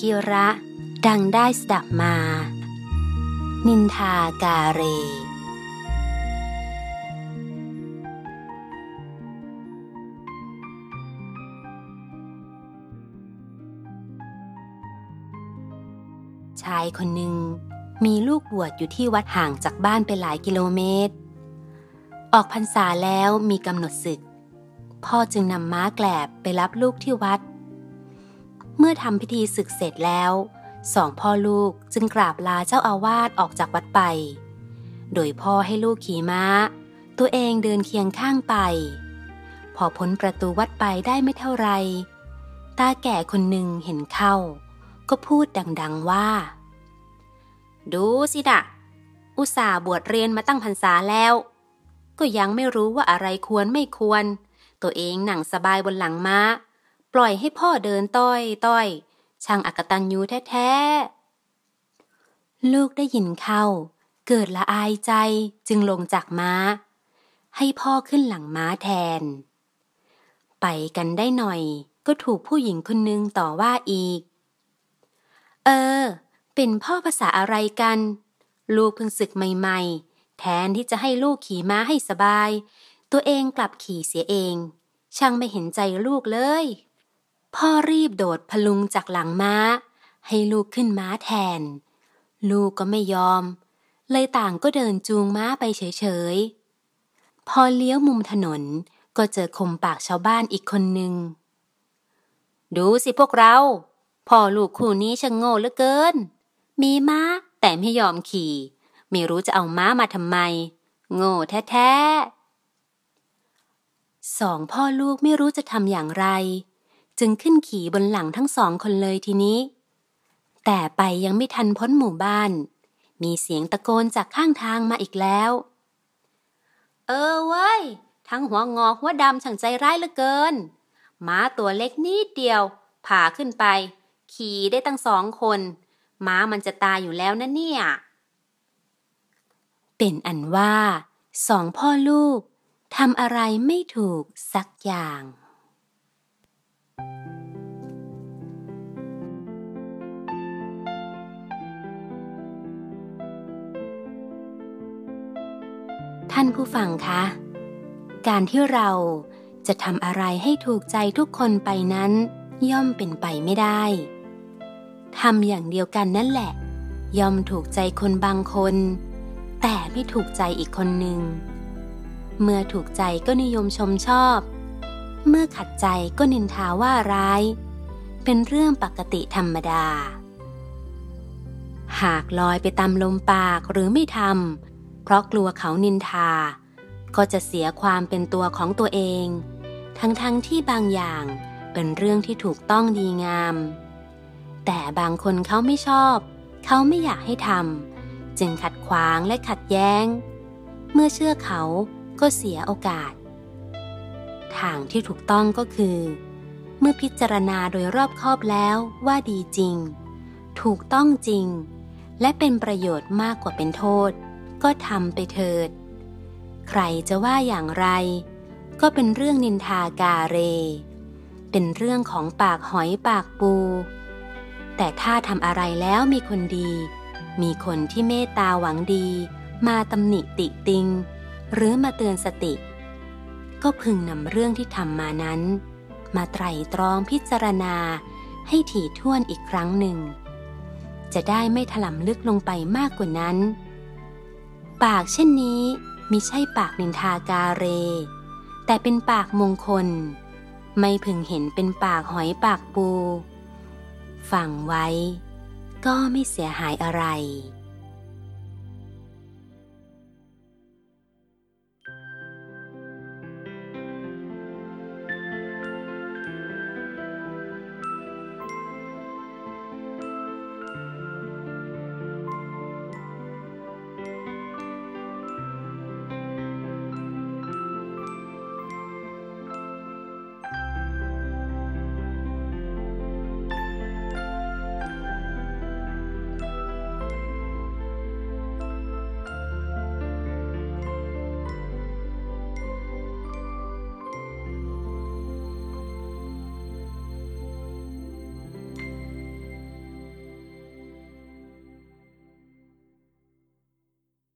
กิระ ดังได้สดับมา นินทากาเร ชายคนหนึ่งมีลูกบวชอยู่ที่วัดห่างจากบ้านไปหลายกิโลเมตร ออกพรรษาแล้วมีกำหนดศึก พ่อจึงนำม้าแกลบไปรับลูกที่วัด เมื่อทำพิธีศึกเสร็จแล้วสองพ่อลูกจึงกราบลาเจ้าอาวาสออกจากวัดไป โดยพ่อให้ลูกขี่ม้า ตัวเองเดินเคียงข้างไป พอพ้นประตูวัดไปได้ไม่เท่าไร ตาแก่คนหนึ่งเห็นเข้า ก็พูดดังๆว่า ดูสิดะอุตส่าห์บวชเรียนมาตั้งพรรษาแล้ว ก็ยังไม่รู้ว่าอะไรควรไม่ควร ตัวเองหนังสบายบนหลังม้า ปล่อยให้พ่อเดินต้อยต้อย ช่างอักตันยูแท้ๆ ลูกได้ยินเข้า เกิดละอายใจจึงลงจากม้า ให้พ่อขึ้นหลังม้าแทน ไปกันได้หน่อย ก็ถูกผู้หญิงคนนึงต่อว่าอีก เออ เป็นพ่อภาษาอะไรกัน ลูกเพิ่งศึกใหม่ๆ แทนที่จะให้ลูกขี่ม้าให้สบาย ตัวเองกลับขี่เสียเองช่างไม่เห็นใจลูกเลย พ่อรีบโดดพลุงจากหลังม้า ให้ลูกขึ้นม้าแทน ลูกก็ไม่ยอม เลยต่างก็เดินจูงม้าไปเฉยๆ พอเลี้ยวมุมถนนก็เจอคมปากชาวบ้านอีกคนหนึ่ง ดูสิพวกเราพ่อลูกคู่นี้ช่างโง่เหลือเกิน มีม้าแต่ไม่ยอมขี่ ไม่รู้จะเอาม้ามาทำไม โง่แท้ๆสองพ่อลูกไม่รู้จะทำอย่างไร จึงขึ้นขี่บนหลังทั้งสองคนเลยทีนี้ แต่ไปยังไม่ทันพ้นหมู่บ้าน มีเสียงตะโกนจากข้างทางมาอีกแล้ว เออเว้ย ทั้งหัวงอหัวดำช่างใจร้ายเหลือเกินม้าตัวเล็กนิดเดียว ผ่าขึ้นไป ขี่ได้ตั้งสองคนม้ามันจะตายอยู่แล้วนะเนี่ย เป็นอันว่าสองพ่อลูกทำอะไรไม่ถูกสักอย่าง ท่านผู้ฟังคะ การที่เราจะทำอะไรให้ถูกใจทุกคนไปนั้น ย่อมเป็นไปไม่ได้ทำอย่างเดียวกันนั่นแหละ ย่อมถูกใจคนบางคน แต่ไม่ถูกใจอีกคนหนึ่ง เมื่อถูกใจก็นิยมชมชอบ เมื่อขัดใจก็นินทาว่าร้าย เป็นเรื่องปกติธรรมดา หากลอยไปตามลมปากหรือไม่ทำเพราะกลัวเขานินทา ก็จะเสียความเป็นตัวของตัวเอง ทั้งๆทที่บางอย่างเป็นเรื่องที่ถูกต้องดีงาม แต่บางคนเขาไม่ชอบ เขาไม่อยากให้ทำจึงขัดขวางและขัดแย้ง เมื่อเชื่อเขาก็เสียโอกาส ทางที่ถูกต้องก็คือ เมื่อพิจารณาโดยรอบคอบแล้วว่าดีจริง ถูกต้องจริง และเป็นประโยชน์มากกว่าเป็นโทษ ก็ทำไปเถิด ใครจะว่าอย่างไร ก็เป็นเรื่องนินทากาเร เป็นเรื่องของปากหอยปากปู แต่ถ้าทำอะไรแล้วมีคนดี มีคนที่เมตตาหวังดี มาตำหนิติติง หรือมาเตือนสติ ก็พึงนำเรื่องที่ทำมานั้น มาไตรตรองพิจารณาให้ถี่ถ้วนอีกครั้งหนึ่ง จะได้ไม่ถลำลึกลงไปมากกว่านั้น ปากเช่นนี้มิใช่ปากนินทากาเร แต่เป็นปากมงคล ไม่พึงเห็นเป็นปากหอยปากปู ฟังไว้ ก็ไม่เสียหายอะไร